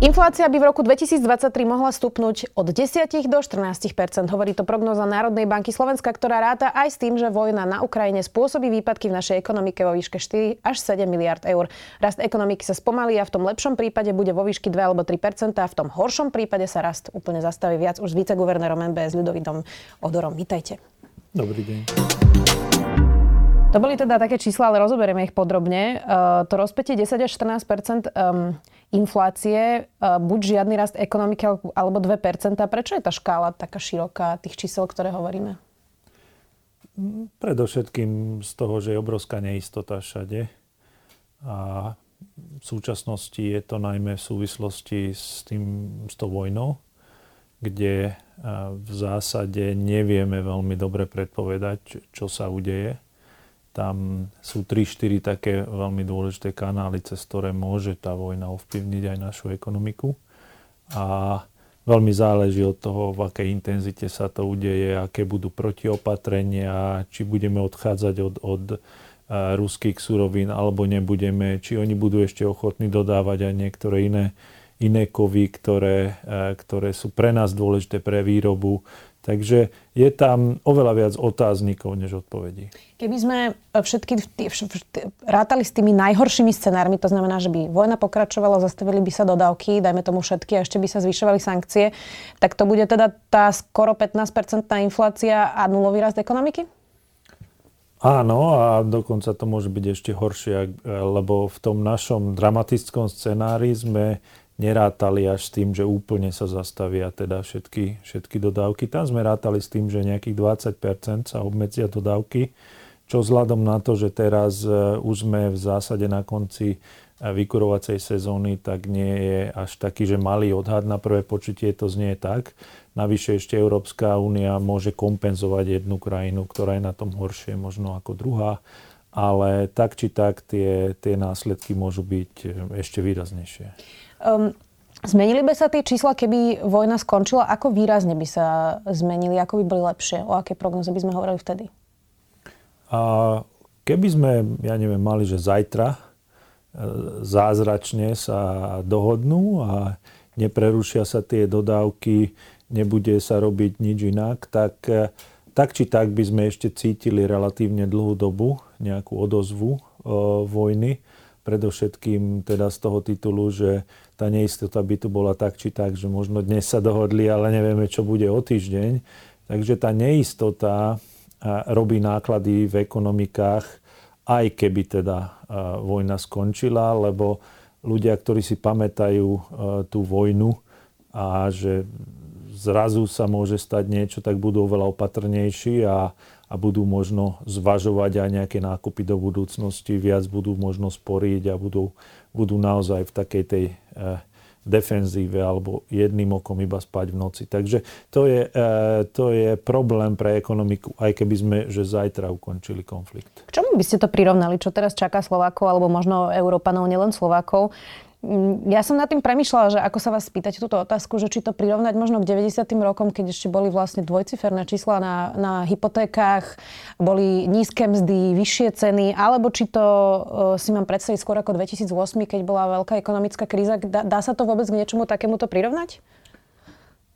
Inflácia by v roku 2023 mohla stupnúť od 10 do 14% hovorí to prognoza Národnej banky Slovenska, ktorá ráta aj s tým, že vojna na Ukrajine spôsobí výpadky v našej ekonomike vo výške 4 až 7 miliard eur. Rast ekonomiky sa spomalí a v tom lepšom prípade bude vo výške 2 alebo 3 a v tom horšom prípade sa rast úplne zastaví viac už s viceguvernérom MBS Ľudovitom Odorom. Vítajte. Dobrý deň. To boli teda také čísla, ale rozoberieme ich podrobne. Uh, to rozpätie 10 až 14 um, inflácie, uh, buď žiadny rast ekonomiky alebo 2% Prečo je tá škála taká široká tých čísel, ktoré hovoríme? Predovšetkým z toho, že je obrovská neistota všade. A v súčasnosti je to najmä v súvislosti s, tým, s tou vojnou, kde v zásade nevieme veľmi dobre predpovedať, čo sa udeje tam sú 3-4 také veľmi dôležité kanály, cez ktoré môže tá vojna ovplyvniť aj našu ekonomiku. A veľmi záleží od toho, v akej intenzite sa to udeje, aké budú protiopatrenia, či budeme odchádzať od, od e, ruských surovín alebo nebudeme, či oni budú ešte ochotní dodávať aj niektoré iné, iné kovy, ktoré, e, ktoré sú pre nás dôležité pre výrobu Takže je tam oveľa viac otáznikov než odpovedí. Keby sme všetky rátali s tými najhoršími scenármi, to znamená, že by vojna pokračovala, zastavili by sa dodávky, dajme tomu všetky a ešte by sa zvyšovali sankcie, tak to bude teda tá skoro 15-percentná inflácia a nulový rast ekonomiky? Áno, a dokonca to môže byť ešte horšie, lebo v tom našom dramatickom scenári sme nerátali až s tým, že úplne sa zastavia teda všetky, všetky dodávky. Tam sme rátali s tým, že nejakých 20% sa obmedzia dodávky, čo vzhľadom na to, že teraz e, už sme v zásade na konci e, vykurovacej sezóny, tak nie je až taký, že malý odhad na prvé počutie to znie tak. Navyše ešte Európska únia môže kompenzovať jednu krajinu, ktorá je na tom horšie možno ako druhá, ale tak či tak tie, tie následky môžu byť e, ešte výraznejšie. Um, Zmenili by sa tie čísla, keby vojna skončila? Ako výrazne by sa zmenili? Ako by boli lepšie? O aké prognoze by sme hovorili vtedy? A keby sme, ja neviem, mali, že zajtra e, zázračne sa dohodnú a neprerušia sa tie dodávky, nebude sa robiť nič inak, tak, e, tak či tak by sme ešte cítili relatívne dlhú dobu nejakú odozvu e, vojny Predovšetkým teda z toho titulu, že tá neistota by tu bola tak či tak, že možno dnes sa dohodli, ale nevieme, čo bude o týždeň. Takže tá neistota robí náklady v ekonomikách, aj keby teda vojna skončila, lebo ľudia, ktorí si pamätajú tú vojnu a že zrazu sa môže stať niečo, tak budú oveľa opatrnejší a, a budú možno zvažovať aj nejaké nákupy do budúcnosti, viac budú možno sporiť a budú, budú naozaj v takej tej e, defenzíve alebo jedným okom iba spať v noci. Takže to je, e, to je problém pre ekonomiku, aj keby sme že zajtra ukončili konflikt. K čomu by ste to prirovnali? Čo teraz čaká Slovákov alebo možno Európanov, nielen Slovákov? Ja som nad tým premyšľala, že ako sa vás spýtať túto otázku, že či to prirovnať možno k 90. rokom, keď ešte boli vlastne dvojciferné čísla na, na hypotékách, boli nízke mzdy, vyššie ceny, alebo či to uh, si mám predstaviť skôr ako 2008, keď bola veľká ekonomická kríza. Dá, dá sa to vôbec k niečomu takémuto prirovnať?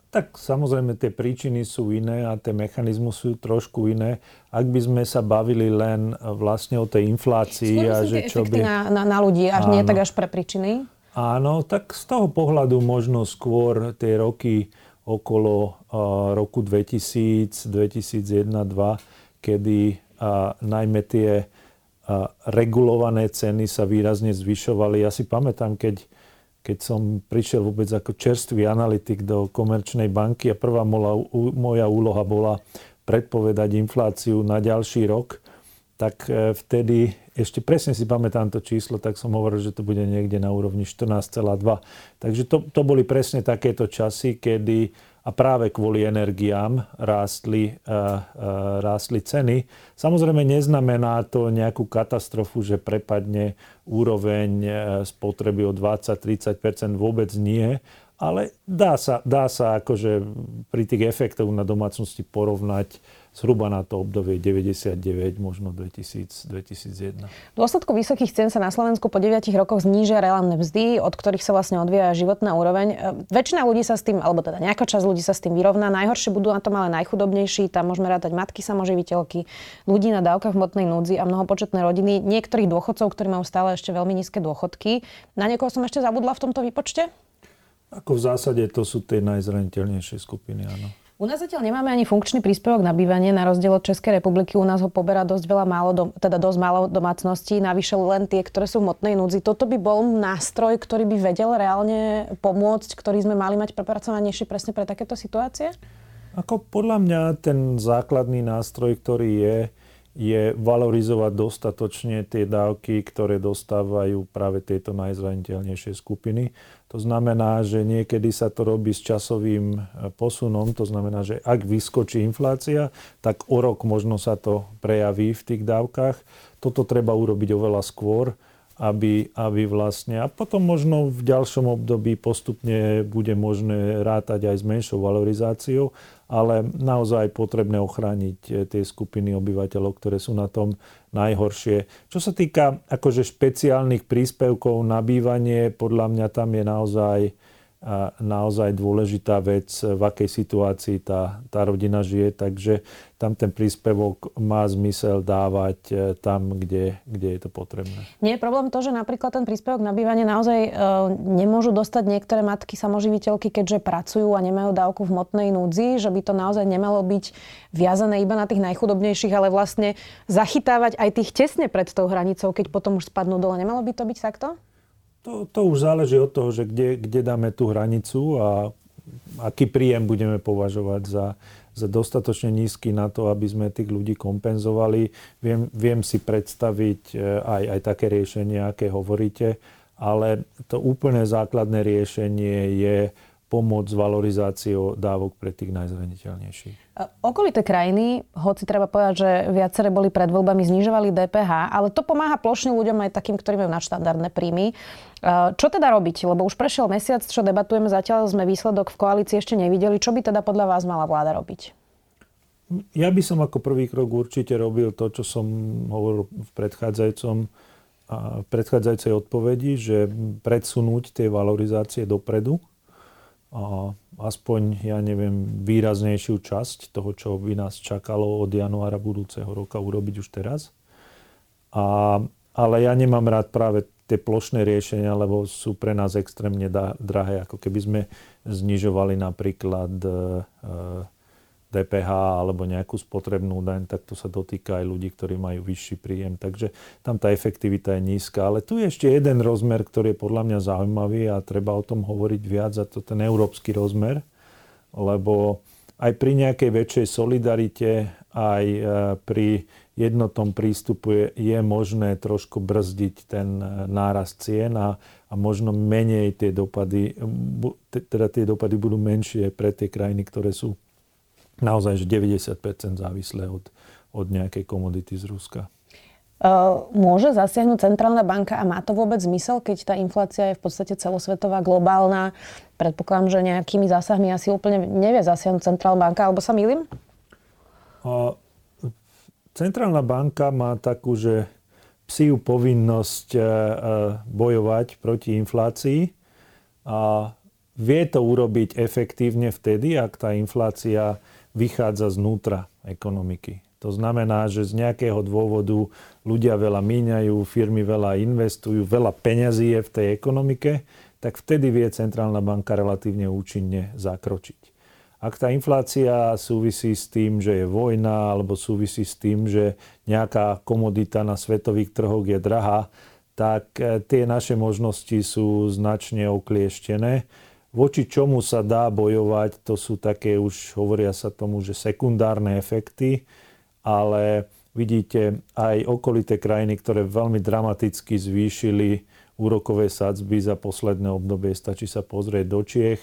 Tak samozrejme tie príčiny sú iné a tie mechanizmy sú trošku iné. Ak by sme sa bavili len vlastne o tej inflácii Skôr a že čo by... Na, na, na ľudí, až Áno. nie tak až pre príčiny. Áno, tak z toho pohľadu možno skôr tie roky okolo roku 2000, 2001, 2002, kedy najmä tie regulované ceny sa výrazne zvyšovali. Ja si pamätám, keď, keď som prišiel vôbec ako čerstvý analytik do komerčnej banky a prvá mola, moja úloha bola predpovedať infláciu na ďalší rok, tak vtedy ešte presne si pamätám to číslo, tak som hovoril, že to bude niekde na úrovni 14,2. Takže to, to boli presne takéto časy, kedy a práve kvôli energiám rástli, uh, uh, rástli ceny. Samozrejme neznamená to nejakú katastrofu, že prepadne úroveň spotreby o 20-30% vôbec nie, ale dá sa, dá sa akože pri tých efektoch na domácnosti porovnať zhruba na to obdobie 99, možno 2000, 2001. V dôsledku vysokých cien sa na Slovensku po 9 rokoch znížia reálne mzdy, od ktorých sa vlastne odvíja životná úroveň. E, väčšina ľudí sa s tým, alebo teda nejaká časť ľudí sa s tým vyrovná. Najhoršie budú na tom ale najchudobnejší. Tam môžeme rátať matky samoživiteľky, ľudí na dávkach hmotnej núdzi a mnohopočetné rodiny, niektorých dôchodcov, ktorí majú stále ešte veľmi nízke dôchodky. Na niekoho som ešte zabudla v tomto výpočte? Ako v zásade to sú tie najzraniteľnejšie skupiny, áno. U nás zatiaľ nemáme ani funkčný príspevok na bývanie, na rozdiel od Českej republiky. U nás ho poberá dosť veľa málo, dom, teda dosť málo domácností, navyše len tie, ktoré sú v motnej núdzi. Toto by bol nástroj, ktorý by vedel reálne pomôcť, ktorý sme mali mať prepracovanejší presne pre takéto situácie? Ako podľa mňa ten základný nástroj, ktorý je, je valorizovať dostatočne tie dávky, ktoré dostávajú práve tieto najzraniteľnejšie skupiny. To znamená, že niekedy sa to robí s časovým e, posunom, to znamená, že ak vyskočí inflácia, tak o rok možno sa to prejaví v tých dávkach. Toto treba urobiť oveľa skôr, aby, aby vlastne... A potom možno v ďalšom období postupne bude možné rátať aj s menšou valorizáciou, ale naozaj potrebné ochrániť eh, tie skupiny obyvateľov, ktoré sú na tom najhoršie. Čo sa týka akože špeciálnych príspevkov na bývanie, podľa mňa tam je naozaj naozaj dôležitá vec, v akej situácii tá, tá rodina žije, takže tam ten príspevok má zmysel dávať e, tam, kde, kde je to potrebné. Nie je problém to, že napríklad ten príspevok na bývanie naozaj e, nemôžu dostať niektoré matky samoživiteľky, keďže pracujú a nemajú dávku v motnej núdzi, že by to naozaj nemalo byť viazané iba na tých najchudobnejších, ale vlastne zachytávať aj tých tesne pred tou hranicou, keď potom už spadnú dole. Nemalo by to byť takto? To, to už záleží od toho, že kde, kde dáme tú hranicu a aký príjem budeme považovať za, za dostatočne nízky na to, aby sme tých ľudí kompenzovali. Viem, viem si predstaviť e, aj, aj také riešenie, aké hovoríte, ale to úplne základné riešenie je pomôcť s valorizáciou dávok pre tých najzraniteľnejších. Okolité krajiny, hoci treba povedať, že viaceré boli pred voľbami, znižovali DPH, ale to pomáha plošne ľuďom aj takým, ktorí majú nadštandardné príjmy. Čo teda robiť? Lebo už prešiel mesiac, čo debatujeme, zatiaľ sme výsledok v koalícii ešte nevideli. Čo by teda podľa vás mala vláda robiť? Ja by som ako prvý krok určite robil to, čo som hovoril v predchádzajúcom v predchádzajúcej odpovedi, že predsunúť tie valorizácie dopredu, aspoň, ja neviem, výraznejšiu časť toho, čo by nás čakalo od januára budúceho roka urobiť už teraz. A, ale ja nemám rád práve tie plošné riešenia, lebo sú pre nás extrémne drahé, ako keby sme znižovali napríklad e, DPH alebo nejakú spotrebnú daň, tak to sa dotýka aj ľudí, ktorí majú vyšší príjem. Takže tam tá efektivita je nízka. Ale tu je ešte jeden rozmer, ktorý je podľa mňa zaujímavý a treba o tom hovoriť viac a to ten európsky rozmer. Lebo aj pri nejakej väčšej solidarite, aj e, pri jednotnom prístupu je, je možné trošku brzdiť ten e, nárast cien a, a možno menej tie dopady, teda tie dopady budú menšie pre tie krajiny, ktoré sú naozaj že 90% závislé od, od nejakej komodity z Ruska. Môže zasiahnuť centrálna banka a má to vôbec zmysel, keď tá inflácia je v podstate celosvetová, globálna? Predpokladám, že nejakými zásahmi asi úplne nevie zasiahnuť centrálna banka, alebo sa milím? Centrálna banka má takú, že psiu povinnosť e, e, bojovať proti inflácii a vie to urobiť efektívne vtedy, ak tá inflácia vychádza znútra ekonomiky. To znamená, že z nejakého dôvodu ľudia veľa míňajú, firmy veľa investujú, veľa peňazí je v tej ekonomike, tak vtedy vie centrálna banka relatívne účinne zakročiť. Ak tá inflácia súvisí s tým, že je vojna, alebo súvisí s tým, že nejaká komodita na svetových trhoch je drahá, tak eh, tie naše možnosti sú značne oklieštené voči čomu sa dá bojovať, to sú také už, hovoria sa tomu, že sekundárne efekty, ale vidíte aj okolité krajiny, ktoré veľmi dramaticky zvýšili úrokové sadzby za posledné obdobie, stačí sa pozrieť do Čiech,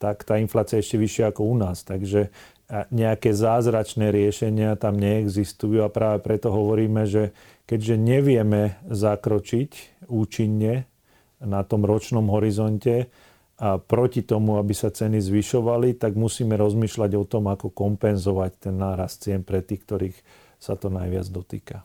tak tá inflácia je ešte vyššia ako u nás. Takže nejaké zázračné riešenia tam neexistujú a práve preto hovoríme, že keďže nevieme zakročiť účinne na tom ročnom horizonte, a proti tomu, aby sa ceny zvyšovali, tak musíme rozmýšľať o tom, ako kompenzovať ten nárast cien pre tých, ktorých sa to najviac dotýka.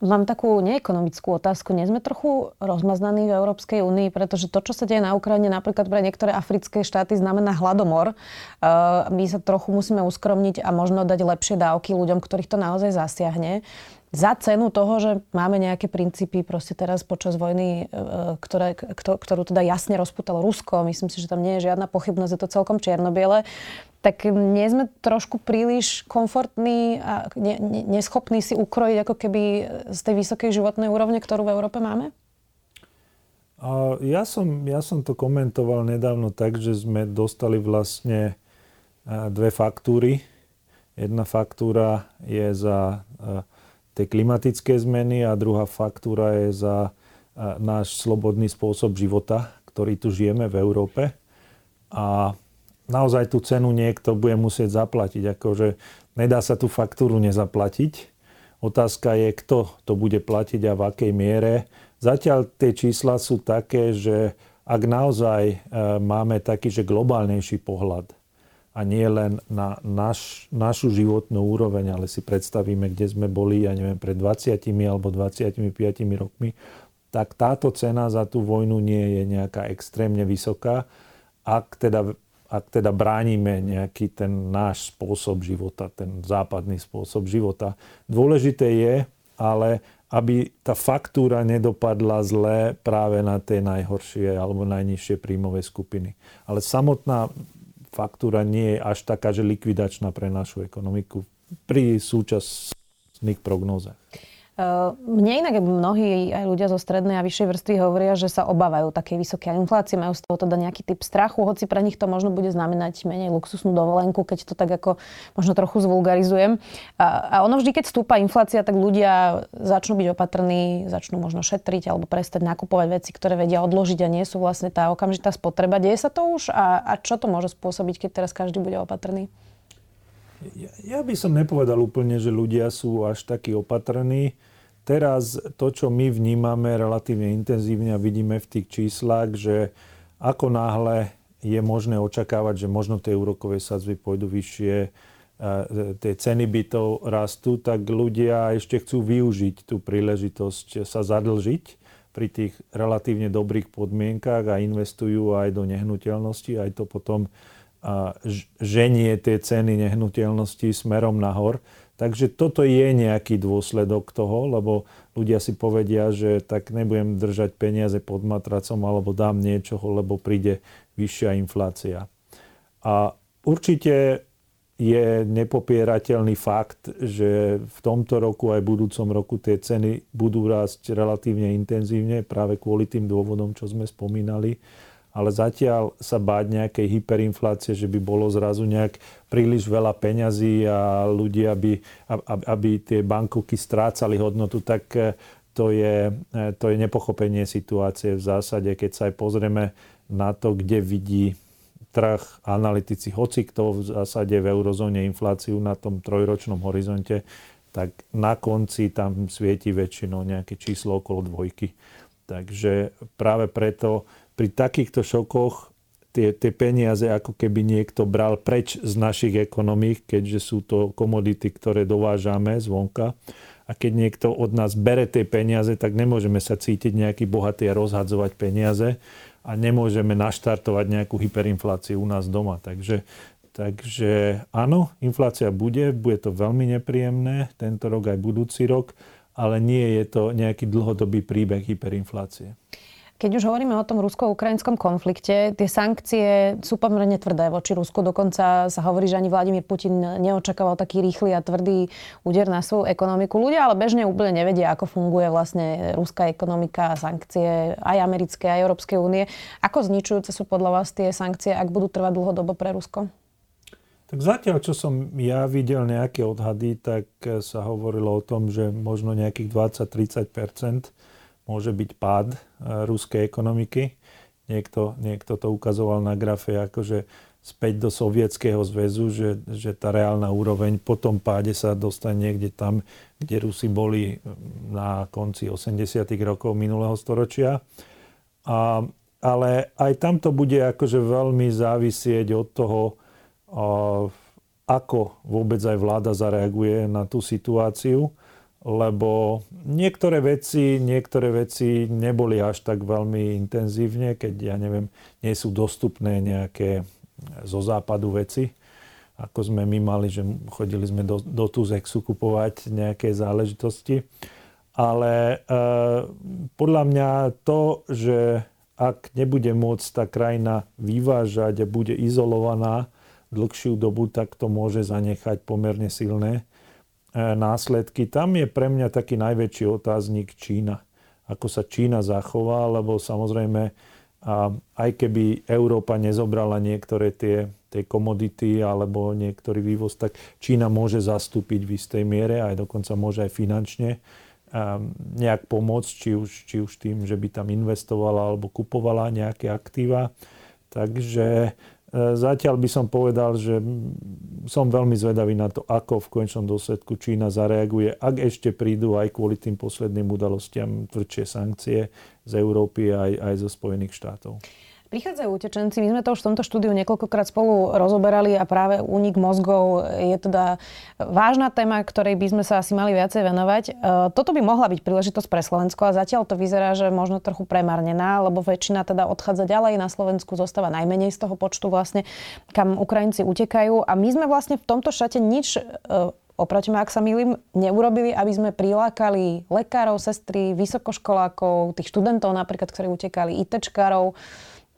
Mám takú neekonomickú otázku. Nie sme trochu rozmaznaní v Európskej únii, pretože to, čo sa deje na Ukrajine, napríklad pre niektoré africké štáty, znamená hladomor. Uh, my sa trochu musíme uskromniť a možno dať lepšie dávky ľuďom, ktorých to naozaj zasiahne za cenu toho, že máme nejaké princípy proste teraz počas vojny, e, ktoré, ktorú teda jasne rozputalo Rusko, myslím si, že tam nie je žiadna pochybnosť, je to celkom čiernobiele, tak nie sme trošku príliš komfortní a ne, ne, neschopní si ukrojiť ako keby z tej vysokej životnej úrovne, ktorú v Európe máme? Ja som, ja som to komentoval nedávno tak, že sme dostali vlastne e, dve faktúry. Jedna faktúra je za e, tie klimatické zmeny a druhá faktúra je za náš slobodný spôsob života, ktorý tu žijeme v Európe. A naozaj tú cenu niekto bude musieť zaplatiť. Akože nedá sa tú faktúru nezaplatiť. Otázka je, kto to bude platiť a v akej miere. Zatiaľ tie čísla sú také, že ak naozaj e, máme taký, že globálnejší pohľad a nie len na naš, našu životnú úroveň, ale si predstavíme, kde sme boli, ja neviem, pred 20 alebo 25 rokmi, tak táto cena za tú vojnu nie je nejaká extrémne vysoká, ak teda, ak teda bránime nejaký ten náš spôsob života, ten západný spôsob života. Dôležité je, ale aby tá faktúra nedopadla zle práve na tie najhoršie alebo najnižšie príjmové skupiny. Ale samotná faktúra nie je až taká, že likvidačná pre našu ekonomiku pri súčasných prognózach. Mne inak mnohí aj ľudia zo strednej a vyššej vrstvy hovoria, že sa obávajú také vysoké inflácie, majú z toho teda nejaký typ strachu, hoci pre nich to možno bude znamenať menej luxusnú dovolenku, keď to tak ako možno trochu zvulgarizujem. A, a ono vždy, keď stúpa inflácia, tak ľudia začnú byť opatrní, začnú možno šetriť alebo prestať nakupovať veci, ktoré vedia odložiť a nie sú vlastne tá okamžitá spotreba. Deje sa to už a, a čo to môže spôsobiť, keď teraz každý bude opatrný? Ja, ja by som nepovedal úplne, že ľudia sú až takí opatrní teraz to, čo my vnímame relatívne intenzívne a vidíme v tých číslach, že ako náhle je možné očakávať, že možno tie úrokové sadzby pôjdu vyššie, tie ceny bytov rastú, tak ľudia ešte chcú využiť tú príležitosť sa zadlžiť pri tých relatívne dobrých podmienkách a investujú aj do nehnuteľnosti, aj to potom ženie tie ceny nehnuteľností smerom nahor. Takže toto je nejaký dôsledok toho, lebo ľudia si povedia, že tak nebudem držať peniaze pod matracom alebo dám niečoho, lebo príde vyššia inflácia. A určite je nepopierateľný fakt, že v tomto roku aj v budúcom roku tie ceny budú rásť relatívne intenzívne práve kvôli tým dôvodom, čo sme spomínali ale zatiaľ sa báť nejakej hyperinflácie, že by bolo zrazu nejak príliš veľa peňazí a ľudia by, aby tie bankovky strácali hodnotu, tak e, to je, e, to je nepochopenie situácie v zásade, keď sa aj pozrieme na to, kde vidí trh, analytici, hoci kto v zásade v eurozóne infláciu na tom trojročnom horizonte, tak na konci tam svieti väčšinou nejaké číslo okolo dvojky. Takže práve preto pri takýchto šokoch tie, tie peniaze ako keby niekto bral preč z našich ekonomík, keďže sú to komodity, ktoré dovážame zvonka. A keď niekto od nás bere tie peniaze, tak nemôžeme sa cítiť nejaký bohatý a rozhadzovať peniaze a nemôžeme naštartovať nejakú hyperinfláciu u nás doma. Takže, takže áno, inflácia bude, bude to veľmi nepríjemné tento rok aj budúci rok, ale nie je to nejaký dlhodobý príbeh hyperinflácie. Keď už hovoríme o tom rusko-ukrajinskom konflikte, tie sankcie sú pomerne tvrdé voči Rusku. Dokonca sa hovorí, že ani Vladimír Putin neočakával taký rýchly a tvrdý úder na svoju ekonomiku. Ľudia ale bežne úplne nevedia, ako funguje vlastne ruská ekonomika a sankcie aj americké, aj Európskej únie. Ako zničujúce sú podľa vás tie sankcie, ak budú trvať dlhodobo pre Rusko? Tak zatiaľ, čo som ja videl nejaké odhady, tak sa hovorilo o tom, že možno nejakých 20-30 môže byť pád e, ruskej ekonomiky. Niekto, niekto to ukazoval na grafe akože späť do Sovietskeho zväzu, že, že tá reálna úroveň po tom páde sa dostane niekde tam, kde Rusi boli na konci 80. rokov minulého storočia. A ale aj tam to bude akože veľmi závisieť od toho, ako vôbec aj vláda zareaguje na tú situáciu, lebo niektoré veci, niektoré veci neboli až tak veľmi intenzívne, keď, ja neviem, nie sú dostupné nejaké zo západu veci, ako sme my mali, že chodili sme do, do Tuzexu kupovať nejaké záležitosti. Ale e, podľa mňa to, že ak nebude môcť tá krajina vyvážať a bude izolovaná dlhšiu dobu, tak to môže zanechať pomerne silné následky. Tam je pre mňa taký najväčší otáznik Čína. Ako sa Čína zachová, lebo samozrejme a aj keby Európa nezobrala niektoré tie, tie komodity alebo niektorý vývoz, tak Čína môže zastúpiť v istej miere, aj dokonca môže aj finančne nejak pomôcť, či už, či už tým, že by tam investovala alebo kupovala nejaké aktíva. Takže E, zatiaľ by som povedal, že som veľmi zvedavý na to, ako v konečnom dôsledku Čína zareaguje, ak ešte prídu aj kvôli tým posledným udalostiam tvrdšie sankcie z Európy aj, aj zo Spojených štátov. Prichádzajú utečenci, my sme to už v tomto štúdiu niekoľkokrát spolu rozoberali a práve únik mozgov je teda vážna téma, ktorej by sme sa asi mali viacej venovať. E, toto by mohla byť príležitosť pre Slovensko a zatiaľ to vyzerá, že možno trochu premarnená, lebo väčšina teda odchádza ďalej, na Slovensku zostáva najmenej z toho počtu vlastne, kam Ukrajinci utekajú. A my sme vlastne v tomto šate nič e, oproti ak sa milím, neurobili, aby sme prilákali lekárov, sestry, vysokoškolákov, tých študentov napríklad, ktorí utekali, ITčkárov,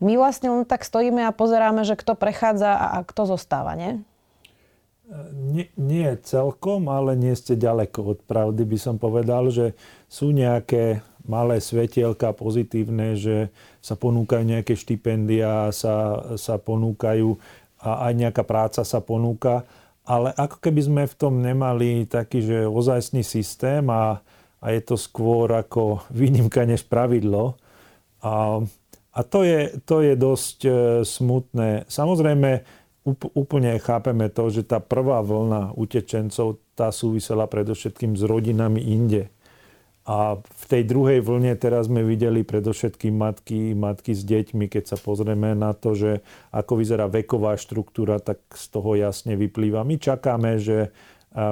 my vlastne len tak stojíme a pozeráme, že kto prechádza a, a kto zostáva, nie? Nie, nie celkom, ale nie ste ďaleko od pravdy, by som povedal, že sú nejaké malé svetielka pozitívne, že sa ponúkajú nejaké štipendia, sa, sa ponúkajú a aj nejaká práca sa ponúka, ale ako keby sme v tom nemali taký, že ozajstný systém a, a je to skôr ako výnimka než pravidlo. A a to je, to je dosť e, smutné. Samozrejme, úplne chápeme to, že tá prvá vlna utečencov, tá súvisela predovšetkým s rodinami inde. A v tej druhej vlne teraz sme videli predovšetkým matky, matky s deťmi, keď sa pozrieme na to, že ako vyzerá veková štruktúra, tak z toho jasne vyplýva. My čakáme, že e,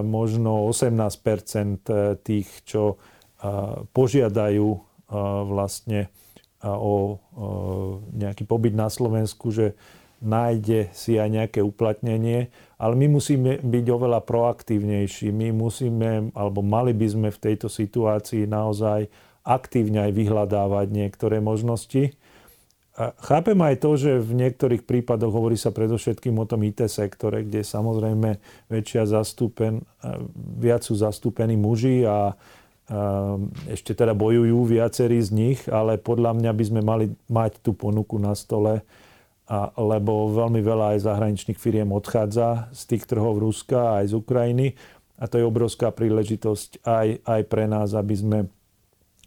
možno 18 e, tých, čo požiadajú vlastne o nejaký pobyt na Slovensku, že nájde si aj nejaké uplatnenie, ale my musíme byť oveľa proaktívnejší. My musíme, alebo mali by sme v tejto situácii naozaj aktívne aj vyhľadávať niektoré možnosti. A chápem aj to, že v niektorých prípadoch hovorí sa predovšetkým o tom IT sektore, kde samozrejme väčšia zastúpen, viac sú zastúpení muži a ešte teda bojujú viacerí z nich, ale podľa mňa by sme mali mať tú ponuku na stole, a, lebo veľmi veľa aj zahraničných firiem odchádza z tých trhov Ruska aj z Ukrajiny a to je obrovská príležitosť aj, aj pre nás, aby sme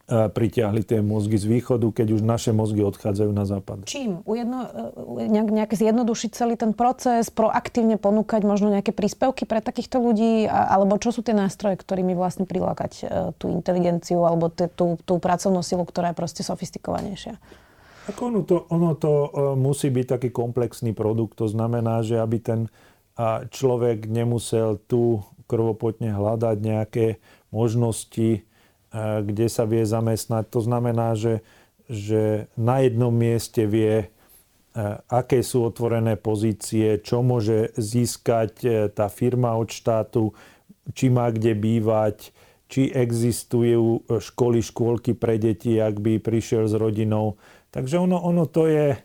pritiahli tie mozgy z východu, keď už naše mozgy odchádzajú na západ. Čím? Ujedno, e, nejak, nejak zjednodušiť celý ten proces, proaktívne ponúkať možno nejaké príspevky pre takýchto ľudí, alebo čo sú tie nástroje, ktorými vlastne prilákať e, tú inteligenciu alebo tú, tú pracovnú silu, ktorá je proste sofistikovanejšia? Ako ono to, ono to musí byť taký komplexný produkt. To znamená, že aby ten človek nemusel tu krvopotne hľadať nejaké možnosti, kde sa vie zamestnať. To znamená, že, že na jednom mieste vie, aké sú otvorené pozície, čo môže získať e, tá firma od štátu, či má kde bývať, či existujú školy, škôlky pre deti, ak by prišiel s rodinou. Takže ono, ono to je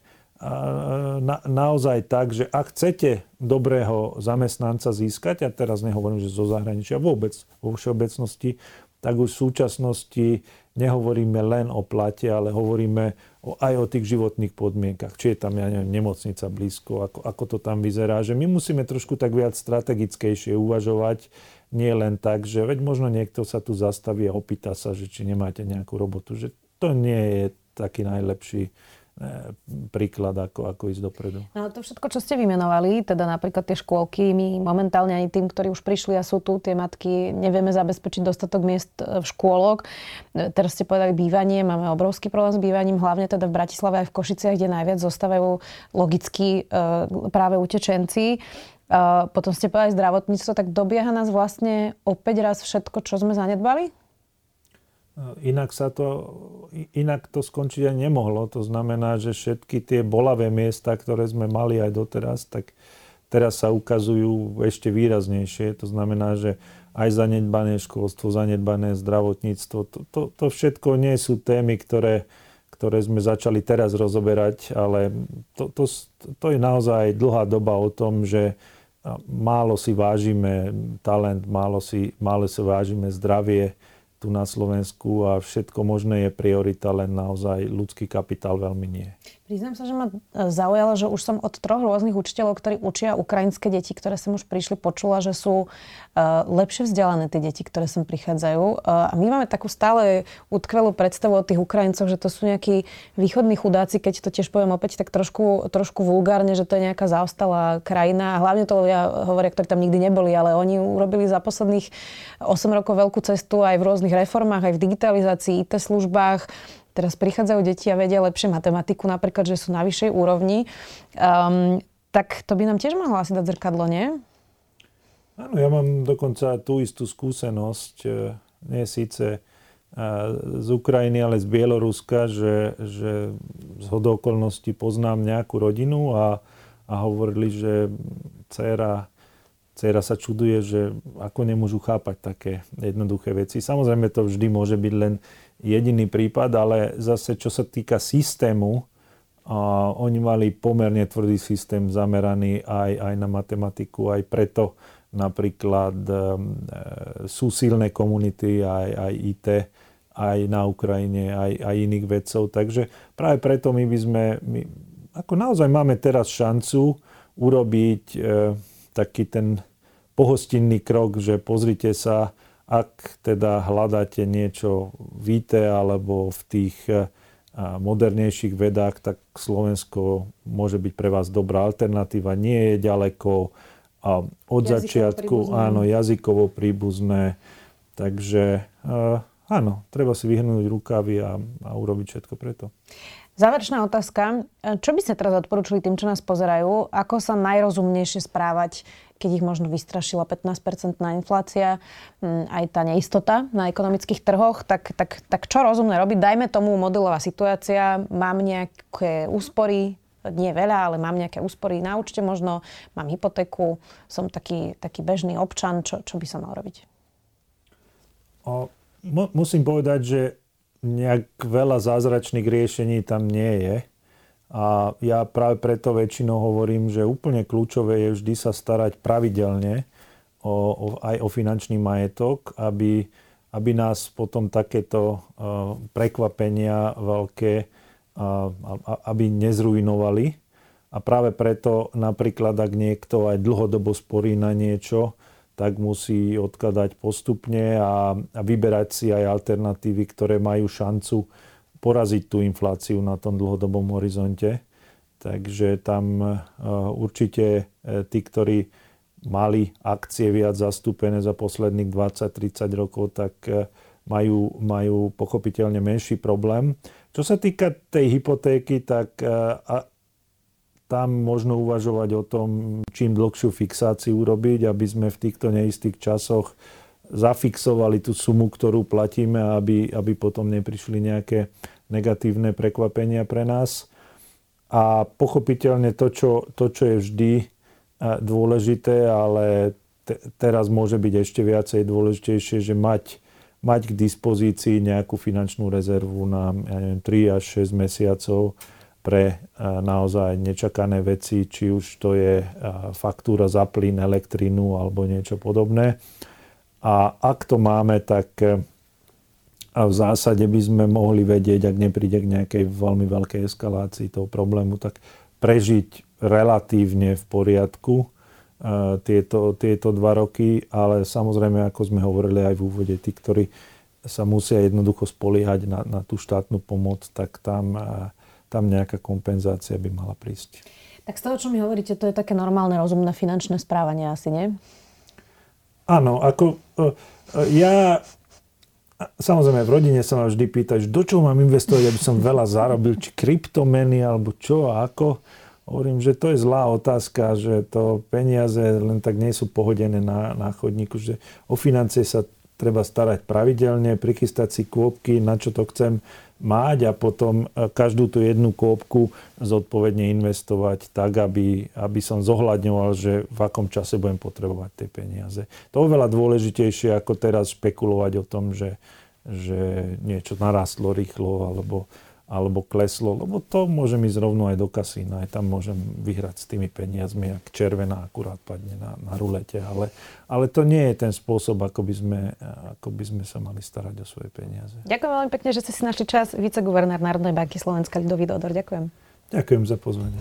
na, naozaj tak, že ak chcete dobrého zamestnanca získať, a teraz nehovorím, že zo zahraničia, vôbec vo všeobecnosti, tak už v súčasnosti nehovoríme len o plate, ale hovoríme o, aj o tých životných podmienkach. Či je tam, ja neviem, nemocnica blízko, ako, ako to tam vyzerá. Že my musíme trošku tak viac strategickejšie uvažovať, nie len tak, že veď možno niekto sa tu zastaví a opýta sa, že či nemáte nejakú robotu. Že to nie je taký najlepší príklad, ako, ako ísť dopredu. No to všetko, čo ste vymenovali, teda napríklad tie škôlky, my momentálne ani tým, ktorí už prišli a sú tu, tie matky, nevieme zabezpečiť dostatok miest v škôlok. Teraz ste povedali bývanie, máme obrovský problém s bývaním, hlavne teda v Bratislave aj v Košiciach, kde najviac zostávajú logicky práve utečenci. Potom ste povedali zdravotníctvo, tak dobieha nás vlastne opäť raz všetko, čo sme zanedbali? Inak, sa to, inak to skončiť aj nemohlo. To znamená, že všetky tie bolavé miesta, ktoré sme mali aj doteraz, tak teraz sa ukazujú ešte výraznejšie. To znamená, že aj zanedbané školstvo, zanedbané zdravotníctvo, to, to, to všetko nie sú témy, ktoré, ktoré sme začali teraz rozoberať, ale to, to, to je naozaj dlhá doba o tom, že málo si vážime talent, málo si, málo si vážime zdravie, tu na Slovensku a všetko možné je priorita, len naozaj ľudský kapitál veľmi nie. Priznám sa, že ma e, zaujalo, že už som od troch rôznych učiteľov, ktorí učia ukrajinské deti, ktoré sem už prišli, počula, že sú uh, lepšie vzdelané tie deti, ktoré sem prichádzajú. Uh, a my máme takú stále utkvelú predstavu o tých Ukrajincoch, že to sú nejakí východní chudáci, keď to tiež poviem opäť tak trošku, trošku vulgárne, že to je nejaká zaostalá krajina. A hlavne to ja hovoria, ktorí tam nikdy neboli, ale oni urobili za posledných 8 rokov veľkú cestu aj v rôznych reformách, aj v digitalizácii, IT službách teraz prichádzajú deti a vedia lepšie matematiku, napríklad, že sú na vyššej úrovni, um, tak to by nám tiež mohlo asi dať zrkadlo, nie? Áno, ja mám dokonca tú istú skúsenosť, e, nie síce e, z Ukrajiny, ale z Bieloruska, že, že z hodokolností poznám nejakú rodinu a, a hovorili, že dcera, dcera sa čuduje, že ako nemôžu chápať také jednoduché veci. Samozrejme to vždy môže byť len jediný prípad, ale zase čo sa týka systému, a oni mali pomerne tvrdý systém zameraný aj, aj na matematiku, aj preto napríklad e, sú silné komunity, aj, aj IT, aj na Ukrajine, aj, aj iných vedcov. Takže práve preto my by sme, my, ako naozaj máme teraz šancu urobiť e, taký ten pohostinný krok, že pozrite sa, ak teda hľadáte niečo v IT alebo v tých eh, modernejších vedách, tak Slovensko môže byť pre vás dobrá alternatíva. Nie je ďaleko od jazykovo začiatku, príbuzné. áno, jazykovo príbuzné. Takže eh, áno, treba si vyhrnúť rukavy a, a urobiť všetko preto. Záverečná otázka. Čo by ste teraz odporúčili tým, čo nás pozerajú? Ako sa najrozumnejšie správať keď ich možno vystrašila 15-percentná inflácia, aj tá neistota na ekonomických trhoch, tak, tak, tak čo rozumné robiť? Dajme tomu modelová situácia, mám nejaké úspory, nie veľa, ale mám nejaké úspory na účte možno, mám hypotéku, som taký, taký bežný občan, čo, čo by som mal robiť? O, musím povedať, že nejak veľa zázračných riešení tam nie je. A ja práve preto väčšinou hovorím, že úplne kľúčové je vždy sa starať pravidelne o, o, aj o finančný majetok, aby, aby nás potom takéto uh, prekvapenia veľké, uh, aby nezrujnovali. A práve preto napríklad, ak niekto aj dlhodobo sporí na niečo, tak musí odkladať postupne a, a vyberať si aj alternatívy, ktoré majú šancu poraziť tú infláciu na tom dlhodobom horizonte. Takže tam e, určite e, tí, ktorí mali akcie viac zastúpené za posledných 20-30 rokov, tak e, majú, majú pochopiteľne menší problém. Čo sa týka tej hypotéky, tak tam možno uvažovať o tom, čím dlhšiu fixáciu urobiť, aby sme v týchto neistých časoch zafixovali tú sumu, ktorú platíme, aby, aby potom neprišli nejaké negatívne prekvapenia pre nás. A pochopiteľne to, čo, to, čo je vždy e, dôležité, ale te, teraz môže byť ešte viacej dôležitejšie, že mať, mať k dispozícii nejakú finančnú rezervu na ja neviem, 3 až 6 mesiacov pre e, naozaj nečakané veci, či už to je e, faktúra za plyn, elektrínu alebo niečo podobné. A ak to máme, tak e, v zásade by sme mohli vedieť, ak nepríde k nejakej veľmi veľkej eskalácii toho problému, tak prežiť relatívne v poriadku tieto, tieto dva roky, ale samozrejme, ako sme hovorili aj v úvode, tí, ktorí sa musia jednoducho spoliehať na, na tú štátnu pomoc, tak tam, tam nejaká kompenzácia by mala prísť. Tak z toho, čo mi hovoríte, to je také normálne, rozumné finančné správanie asi, nie? Áno, ako e, e, ja Samozrejme, v rodine sa ma vždy pýtať, do čoho mám investovať, aby som veľa zarobil, či kryptomeny, alebo čo a ako. Hovorím, že to je zlá otázka, že to peniaze len tak nie sú pohodené na, na chodníku, že o financie sa treba starať pravidelne, prichystať si kôpky, na čo to chcem mať a potom e, každú tú jednu kôpku zodpovedne investovať tak, aby, aby som zohľadňoval, že v akom čase budem potrebovať tie peniaze. To je oveľa dôležitejšie, ako teraz špekulovať o tom, že, že niečo narastlo rýchlo alebo alebo kleslo, lebo to môžem ísť rovno aj do kasína, aj tam môžem vyhrať s tými peniazmi, ak červená akurát padne na, na rulete, ale, ale to nie je ten spôsob, ako by, sme, ako by sme sa mali starať o svoje peniaze. Ďakujem veľmi pekne, že ste si našli čas. Viceguvernár Národnej banky Slovenska Ľudový Dodor. Ďakujem. Ďakujem za pozvanie.